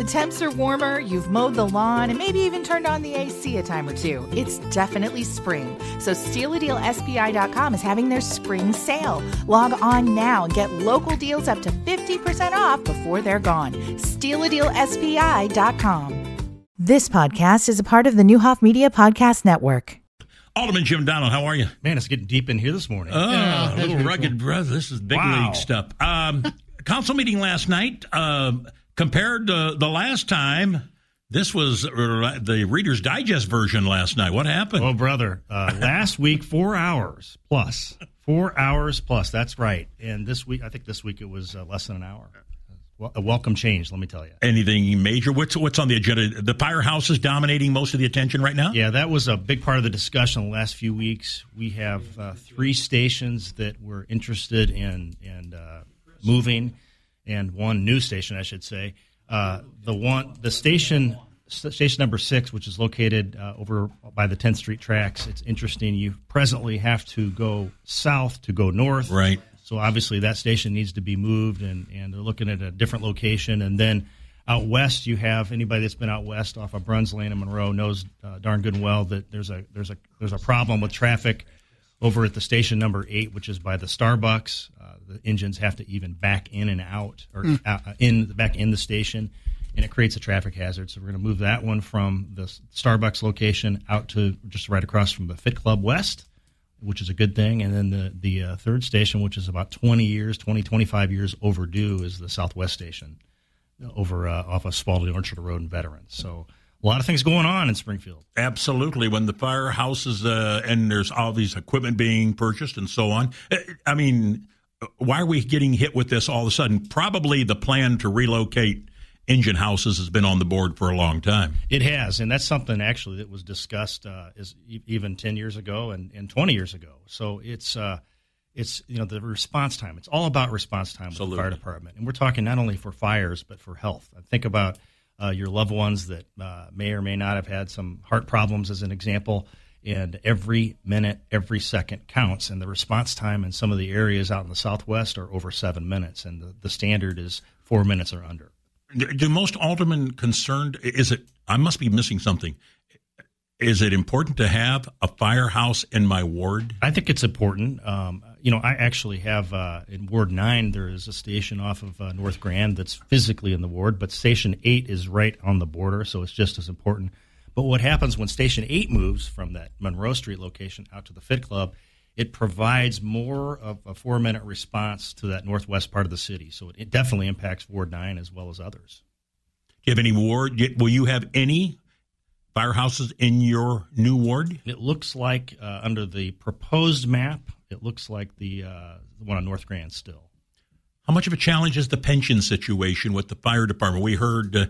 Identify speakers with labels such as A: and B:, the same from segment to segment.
A: The temps are warmer, you've mowed the lawn, and maybe even turned on the AC a time or two. It's definitely spring. So StealADealSPI.com is having their spring sale. Log on now and get local deals up to 50% off before they're gone. StealADealSPI.com. This podcast is a part of the Neuhoff Media Podcast Network.
B: Alderman Jim Donelan, how are you?
C: Man, it's getting deep in here this morning.
B: Oh, yeah, a little rugged cool. brother. This is big wow. league stuff. Um, council meeting last night. Uh, compared to the last time, this was the Reader's Digest version last night. What happened?
C: Oh, brother. Uh, last week, four hours plus. Four hours plus. That's right. And this week, I think this week it was uh, less than an hour a welcome change, let me tell you.
B: Anything major? What's what's on the agenda? The firehouse is dominating most of the attention right now.
C: Yeah, that was a big part of the discussion the last few weeks. We have uh, three stations that we're interested in in uh, moving, and one new station, I should say. Uh, the one, the station, station number six, which is located uh, over by the 10th Street tracks. It's interesting. You presently have to go south to go north.
B: Right
C: so obviously that station needs to be moved, and, and they're looking at a different location. And then out west, you have anybody that's been out west off of Bruns Lane and Monroe knows uh, darn good and well that there's a there's a there's a problem with traffic over at the station number eight, which is by the Starbucks. Uh, the engines have to even back in and out, or mm. uh, in back in the station, and it creates a traffic hazard. So we're going to move that one from the Starbucks location out to just right across from the Fit Club West which is a good thing. And then the the uh, third station, which is about 20 years, 20, 25 years overdue, is the Southwest Station over uh, off of Spaulding Orchard Road and Veterans. So a lot of things going on in Springfield.
B: Absolutely. When the firehouses uh, and there's all these equipment being purchased and so on. Uh, I mean, why are we getting hit with this all of a sudden? Probably the plan to relocate engine houses has been on the board for a long time.
C: It has, and that's something actually that was discussed uh, is even ten years ago and, and twenty years ago. So it's uh, it's you know the response time. It's all about response time with the fire department, and we're talking not only for fires but for health. Think about uh, your loved ones that uh, may or may not have had some heart problems, as an example. And every minute, every second counts. And the response time in some of the areas out in the Southwest are over seven minutes, and the, the standard is four minutes or under.
B: Do most aldermen concerned? Is it? I must be missing something. Is it important to have a firehouse in my ward?
C: I think it's important. Um, you know, I actually have uh, in Ward Nine. There is a station off of uh, North Grand that's physically in the ward, but Station Eight is right on the border, so it's just as important. But what happens when Station Eight moves from that Monroe Street location out to the Fit Club? it provides more of a four minute response to that northwest part of the city. So it definitely impacts Ward 9 as well as others.
B: Do you have any ward? Will you have any firehouses in your new ward?
C: It looks like uh, under the proposed map, it looks like the, uh, the one on North Grand still.
B: How much of a challenge is the pension situation with the fire department? We heard uh,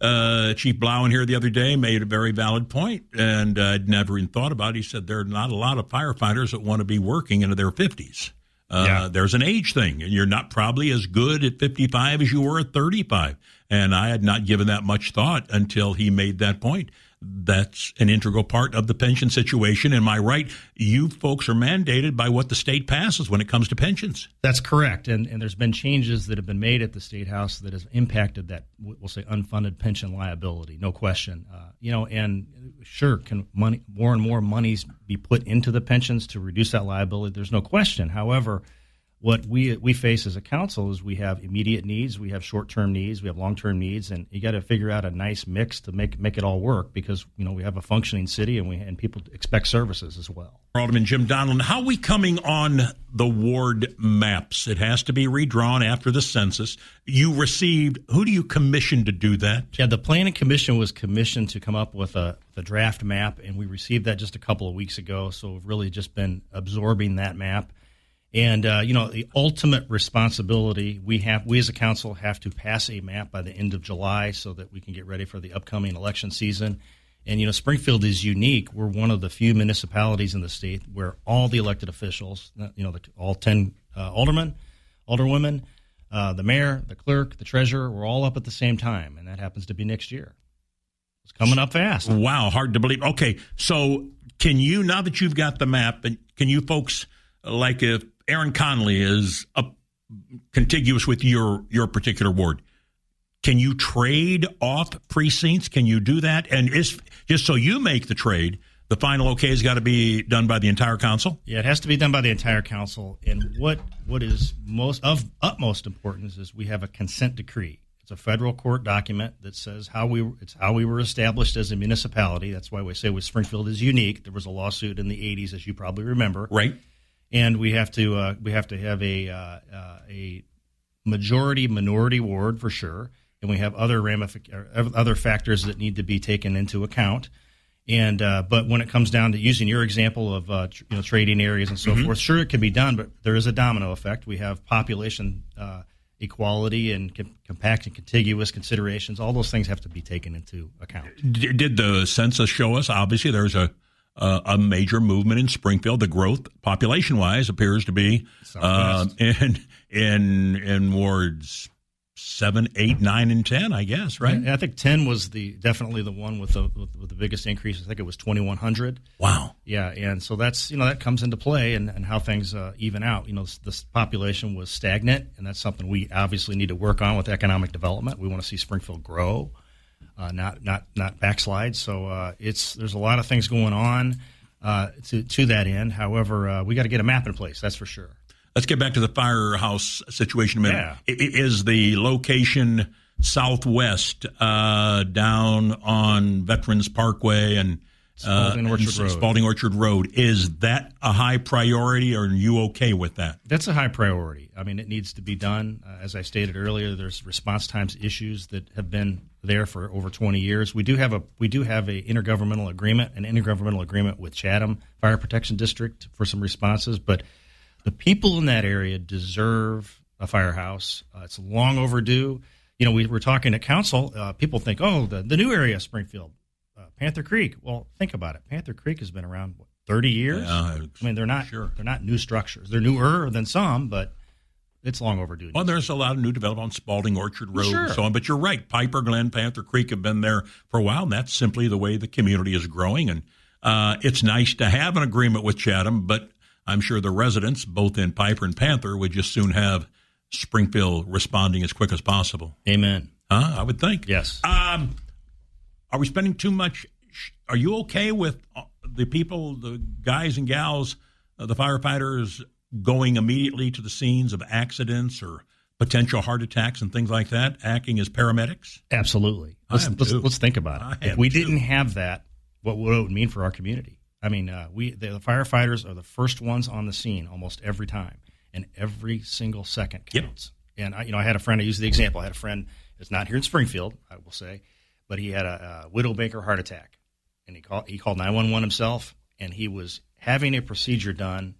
B: uh, Chief Blauen here the other day made a very valid point, and I'd never even thought about it. He said there are not a lot of firefighters that want to be working into their 50s. Uh, yeah. There's an age thing, and you're not probably as good at 55 as you were at 35. And I had not given that much thought until he made that point that's an integral part of the pension situation. Am I right? You folks are mandated by what the state passes when it comes to pensions.
C: That's correct. And, and there's been changes that have been made at the state house that has impacted that, we'll say, unfunded pension liability. No question. Uh, you know, and sure, can money more and more monies be put into the pensions to reduce that liability? There's no question. However, what we we face as a council is we have immediate needs, we have short term needs, we have long term needs, and you got to figure out a nice mix to make make it all work because you know we have a functioning city and we and people expect services as well.
B: Alderman Jim Donelan, how are we coming on the ward maps? It has to be redrawn after the census. You received who do you commission to do that?
C: Yeah, the planning commission was commissioned to come up with a the draft map, and we received that just a couple of weeks ago. So we've really just been absorbing that map and uh, you know, the ultimate responsibility we have, we as a council have to pass a map by the end of July so that we can get ready for the upcoming election season. And you know, Springfield is unique. We're one of the few municipalities in the state where all the elected officials, you know, the, all ten uh, aldermen, alderwomen, uh, the mayor, the clerk, the treasurer, we're all up at the same time, and that happens to be next year. It's coming up fast.
B: Wow, hard to believe. Okay, so can you now that you've got the map, and can you folks like if Aaron Conley is up contiguous with your your particular ward. Can you trade off precincts? Can you do that? And is just so you make the trade, the final okay has got to be done by the entire council.
C: Yeah, it has to be done by the entire council. And what what is most of utmost importance is we have a consent decree. It's a federal court document that says how we it's how we were established as a municipality. That's why we say with Springfield is unique. There was a lawsuit in the '80s, as you probably remember,
B: right?
C: And we have to uh, we have to have a uh, uh, a majority minority ward for sure and we have other ramific- other factors that need to be taken into account. And uh, but when it comes down to using your example of uh, tr- you know trading areas and so mm-hmm. forth, sure it can be done, but there is a domino effect. We have population uh, equality and com- compact and contiguous considerations. All those things have to be taken into account.
B: D- did the census show us? Obviously, there's a a major movement in Springfield. The growth, population wise, appears to be uh, in in in wards seven, eight, nine, and ten. I guess right.
C: I think ten was the definitely the one with the with, with the biggest increase. I think it was twenty one hundred.
B: Wow.
C: Yeah, and so that's you know that comes into play and, and how things uh, even out. You know, this, this, population was stagnant, and that's something we obviously need to work on with economic development. We want to see Springfield grow, uh, not not not backslide. So uh, it's there's a lot of things going on uh, to to that end. However, uh, we got to get a map in place. That's for sure.
B: Let's get back to the firehouse situation a minute. Yeah. Is the location southwest uh, down on Veterans Parkway and
C: uh, Spaulding Orchard Road.
B: Spaulding Orchard Road. Is that a high priority, or are you okay with that?
C: That's a high priority. I mean, it needs to be done. As I stated earlier, there's response times issues that have been there for over 20 years. We do have a we do have a intergovernmental agreement, an intergovernmental agreement with Chatham Fire Protection District for some responses, but the people in that area deserve a firehouse. Uh, it's long overdue. You know, we were talking at council. Uh, people think, oh, the, the new area of Springfield, uh, Panther Creek. Well, think about it. Panther Creek has been around what, 30 years.
B: Yeah,
C: I mean, they're not sure. they're not new structures. They're newer than some, but it's long overdue.
B: Well, there's a lot of new development on Spaulding Orchard Road
C: sure.
B: and so on. But you're right. Piper Glen, Panther Creek have been there for a while, and that's simply the way the community is growing. And uh, it's nice to have an agreement with Chatham, but I'm sure the residents, both in Piper and Panther, would just soon have Springfield responding as quick as possible.
C: Amen.
B: Huh? I would think.
C: Yes.
B: Um, are we spending too much? Are you okay with uh, the people, the guys and gals, uh, the firefighters going immediately to the scenes of accidents or potential heart attacks and things like that, acting as paramedics?
C: Absolutely. Let's, let's, let's, think about it. if we too. didn't have that, what would it mean for our community? I mean, uh, we the, the, firefighters are the first ones on the scene almost every time, and every single second counts. Yep. And I, you know, I had a friend. I used the example. I had a friend that's not here in Springfield, I will say, but he had a, a widowmaker heart attack, and he called he called nine one one himself, and he was having a procedure done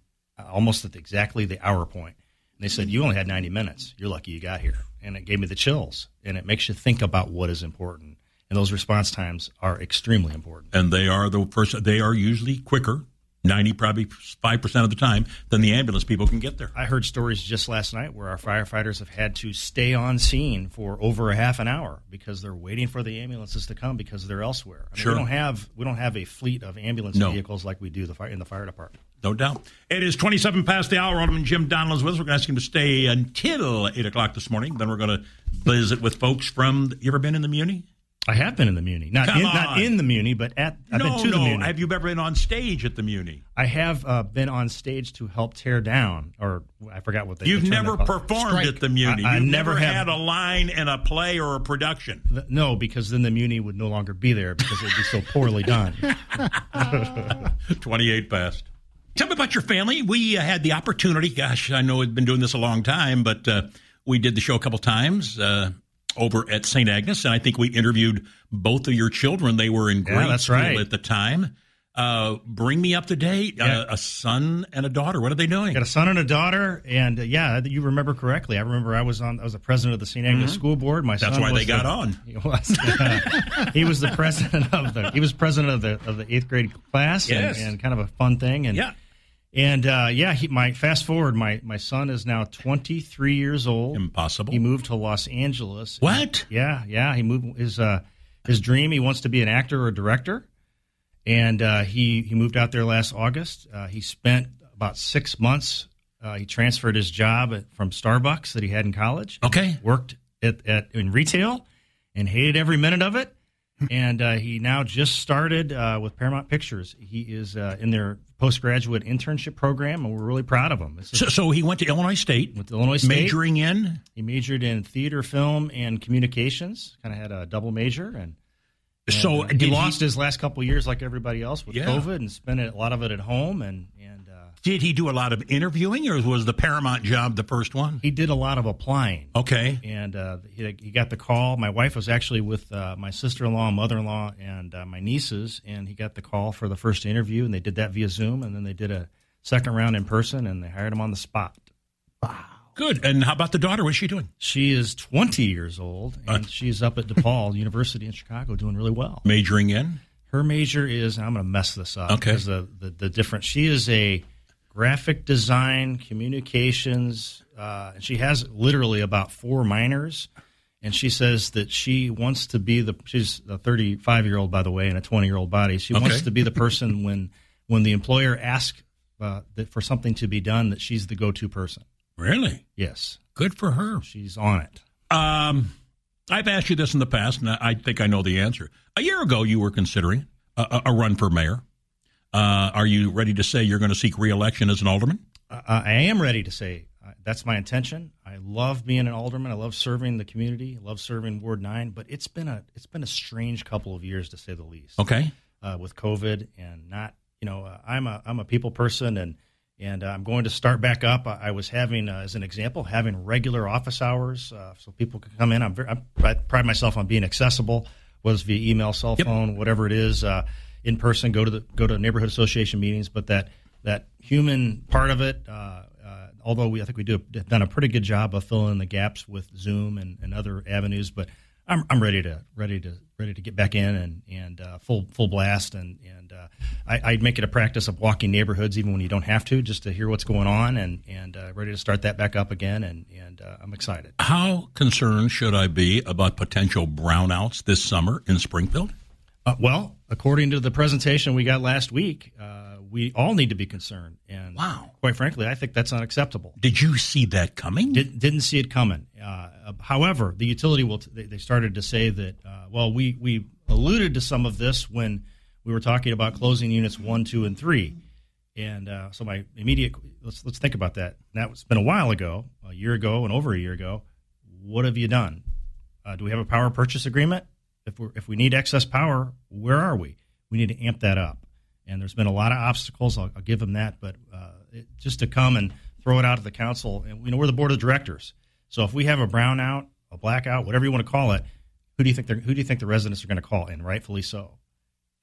C: almost at exactly the hour point. And they said, "You only had ninety minutes. You're lucky you got here." And it gave me the chills, and it makes you think about what is important and those response times are extremely important.
B: And they are the first. They are usually quicker. 90 probably 5% of the time than the ambulance people can get there.
C: I heard stories just last night where our firefighters have had to stay on scene for over a half an hour because they're waiting for the ambulances to come because they're elsewhere. I mean,
B: sure.
C: We don't have we don't have a fleet of ambulance no. vehicles like we do the fire, in the fire department.
B: No doubt. It is 27 past the hour. Alderman Jim Donelan is with us. We're going to ask him to stay until 8 o'clock this morning. Then we're going to visit with folks from. You ever been in the Muni?
C: I have been in the Muni, not in, not in the Muni, but at I've
B: no,
C: been to
B: no.
C: the Muni.
B: Have you ever been on stage at the Muni?
C: I have uh, been on stage to help tear down, or I forgot what they.
B: You've never performed
C: Strike.
B: at the Muni.
C: I,
B: You've
C: never,
B: never had a line in a play or a production.
C: No, because then the Muni would no longer be there because it would be so poorly done.
B: Twenty-eight past. Tell me about your family. We uh, had the opportunity. Gosh, I know we've been doing this a long time, but uh, we did the show a couple times. Uh, over at St. Agnes, and I think we interviewed both of your children. They were in grade
C: yeah, that's
B: school
C: right.
B: at the time. Uh, bring me up to date. Yeah. Uh, a son and a daughter. What are they doing?
C: Got a son and a daughter, and uh, yeah, you remember correctly. I remember I was on. I was the president of the St. Agnes mm-hmm. School Board. My
B: that's why they got
C: the,
B: on.
C: He was, he was the president of the. He was president of the of the eighth grade class,
B: yes.
C: and, and kind of a fun thing. And
B: yeah,
C: and uh, yeah, he, my fast forward, my my son is now 23 years old.
B: Impossible.
C: He moved to Los Angeles.
B: What?
C: And, yeah, yeah. He moved his uh, his dream. He wants to be an actor or a director, and uh, he he moved out there last August. Uh, he spent about six months. Uh, he transferred his job at, from Starbucks that he had in college.
B: Okay,
C: worked at, at in retail and hated every minute of it. and uh, he now just started uh, with Paramount Pictures. He is uh, in their postgraduate internship program, and we're really proud of him.
B: So, so, he went to Illinois State,
C: with Illinois State,
B: majoring in.
C: He majored in theater, film, and communications. Kind of had a double major, and, and
B: so
C: uh, he lost he, his last couple years like everybody else with yeah. COVID, and spent a lot of it at home, and and
B: did he do a lot of interviewing, or was the Paramount job the first one?
C: He did a lot of applying.
B: Okay.
C: And uh, he, he, got the call. My wife was actually with uh, my sister in law, mother in law, and uh, my nieces, and he got the call for the first interview, and they did that via Zoom, and then they did a second round in person, and they hired him on the spot.
B: Wow. Good. And how about the daughter? What's she doing?
C: She is 20 years old, and uh, she's up at DePaul University in Chicago doing really well.
B: Majoring in?
C: Her major is, I'm going to mess this up.
B: Okay.
C: Because the, the, the different, she is a graphic design, communications. Uh, she has literally about four minors. And she says that she wants to be the. She's a 35 year old, by the way, in a 20 year old body. She okay. wants to be the person when when the employer asks uh, for something to be done, that she's the go to person.
B: Really?
C: Yes.
B: Good for her.
C: She's on it.
B: Um, I've asked you this in the past, and I think I know the answer. A year ago, you were considering a, a run for mayor. Uh, are you ready to say you're going to seek reelection as an alderman?
C: Uh, I am ready to say uh, that's my intention. I love being an alderman. I love serving the community. I love serving Ward Nine. But it's been a it's been a strange couple of years to say the least.
B: Okay.
C: Uh, with COVID and not, you know, uh, I'm a I'm a people person and and I'm going to start back up. I, I was having, as an example, having regular office hours so people can come in. I'm very, I pride myself on being accessible, whether it's via email, cell phone, yep. whatever it is in person, go to the go to neighborhood association meetings, but that that human part of it. Uh, uh, although we, I think we do have done a pretty good job of filling in the gaps with Zoom and, and other avenues, but I'm, I'm ready to ready to ready to get back in and and uh, full full blast and and uh, I, I make it a practice of walking neighborhoods even when you don't have to, just to hear what's going on and and uh, ready to start that back up again and and uh, I'm excited.
B: How concerned should I be about potential brownouts this summer in Springfield?
C: Uh, well, according to the presentation we got last week, uh, we all need to be concerned. And
B: wow,
C: quite frankly, I think that's unacceptable.
B: Did you see that coming?
C: Did, not see it coming. Uh, however, the utility will. T- they started to say that. Uh, well, we we alluded to some of this when we were talking about closing units one, two, and three. And uh, so my immediate let's let's think about that. That's been a while ago, a year ago, and over a year ago. What have you done? Uh, do we have a power purchase agreement? if we if we need excess power, where are we? We need to amp that up. And there's been a lot of obstacles. I'll, I'll give them that, but uh, it, just to come and throw it out to the council, and you know we're the board of directors. So if we have a brownout, a blackout, whatever you want to call it, who do you think who do you think the residents are going to call? And rightfully so.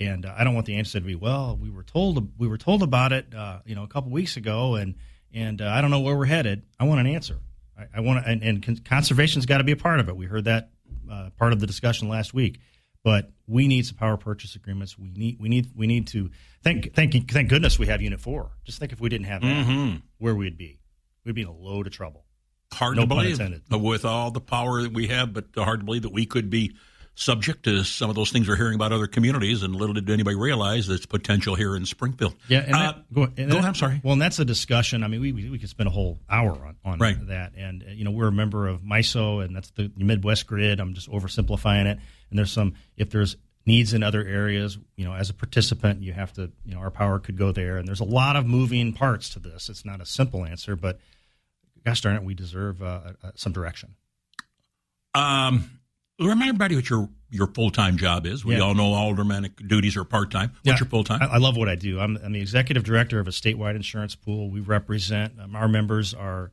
C: And uh, I don't want the answer to be, well, we were told we were told about it, uh, you know, a couple weeks ago, and and uh, I don't know where we're headed. I want an answer. I, I want to, and, and conservation's got to be a part of it. We heard that uh, part of the discussion last week. But we need some power purchase agreements. We need we need we need to thank thank thank goodness we have Unit Four. Just think if we didn't have that, mm-hmm. where we'd be. We'd be in a load of trouble.
B: Hard no to believe with all the power that we have, but hard to believe that we could be subject to some of those things we're hearing about other communities, and little did anybody realize there's potential here in Springfield.
C: Yeah, and uh, that, go, and
B: go
C: that,
B: ahead. I'm sorry.
C: Well, and that's a discussion. I mean, we, we, we could spend a whole hour on, on
B: right.
C: that. And uh, you know, we're a member of MISO, and that's the Midwest Grid. I'm just oversimplifying it. And there's some if there's needs in other areas, you know, as a participant, you have to, you know, our power could go there. And there's a lot of moving parts to this. It's not a simple answer, but gosh darn it, we deserve uh, uh, some direction.
B: Um Remind everybody what your your full time job is. We yeah. all know aldermanic duties are part time. What's yeah. your full time?
C: I, I, love what I do. I'm, I'm, the executive director of a statewide insurance pool. We represent um, our members are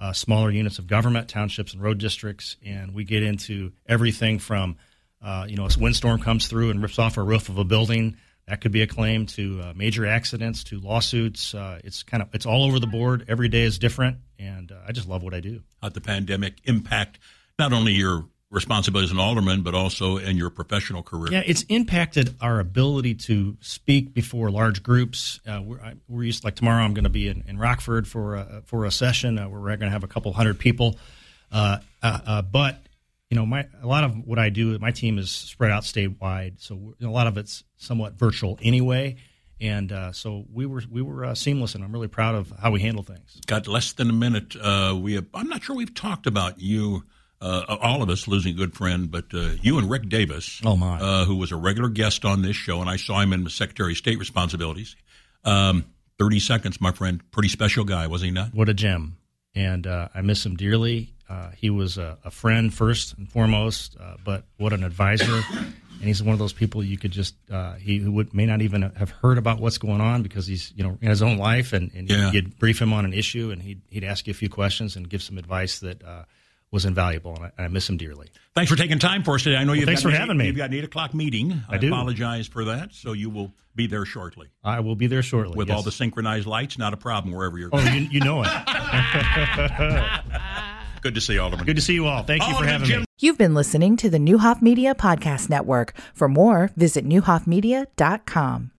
C: uh, smaller units of government, townships, and road districts, and we get into everything from uh, you know a windstorm comes through and rips off a roof of a building. That could be a claim to uh, major accidents, to lawsuits. Uh, it's kind of it's all over the board. Every day is different, and uh, I just love what I do.
B: How the pandemic impact not only your responsibility as an alderman, but also in your professional career.
C: Yeah, it's impacted our ability to speak before large groups. Uh, we're, I, we're, used like tomorrow. I'm going to be in, in, Rockford for a, for a session uh, where we're going to have a couple hundred people. Uh, uh, uh, but you know, my a lot of what I do, my team is spread out statewide, so a lot of it's somewhat virtual anyway. And uh, so we were we were seamless, and I'm really proud of how we handle things.
B: Got less than a minute. we have, I'm not sure we've talked about you uh, all of us losing a good friend, but uh, you and Rick Davis,
C: Oh, my.
B: uh, who was a regular guest on this show, and I saw him in the Secretary of State responsibilities. Um, Thirty seconds, my friend. Pretty special guy, was he not?
C: What a gem. And uh, I miss him dearly. Uh, he was a, a friend first and foremost, uh, but what an advisor. and he's one of those people you could just, uh, he who would, may not even have heard about what's going on because he's, you know, in his own life. And, and
B: Yeah.
C: you'd brief him on an issue and he'd, he'd ask you a few questions and give some advice that uh, was invaluable. And I, I miss him dearly.
B: Thanks for taking time for us today. I know you've
C: thanks
B: got
C: for
B: an
C: having me.
B: You've got an eight o'clock meeting. I,
C: do.
B: apologize for that. So you will be there shortly
C: I will be there shortly.
B: with
C: yes.
B: all the synchronized lights. Not a problem wherever you're.
C: Oh, you, you know it.
B: Good to see you, Alderman.
C: Good to see you all. Thank you for having
B: Jim
C: me.
A: You've been listening to the Neuhoff Media Podcast Network. For more, visit neuhoffmedia.com.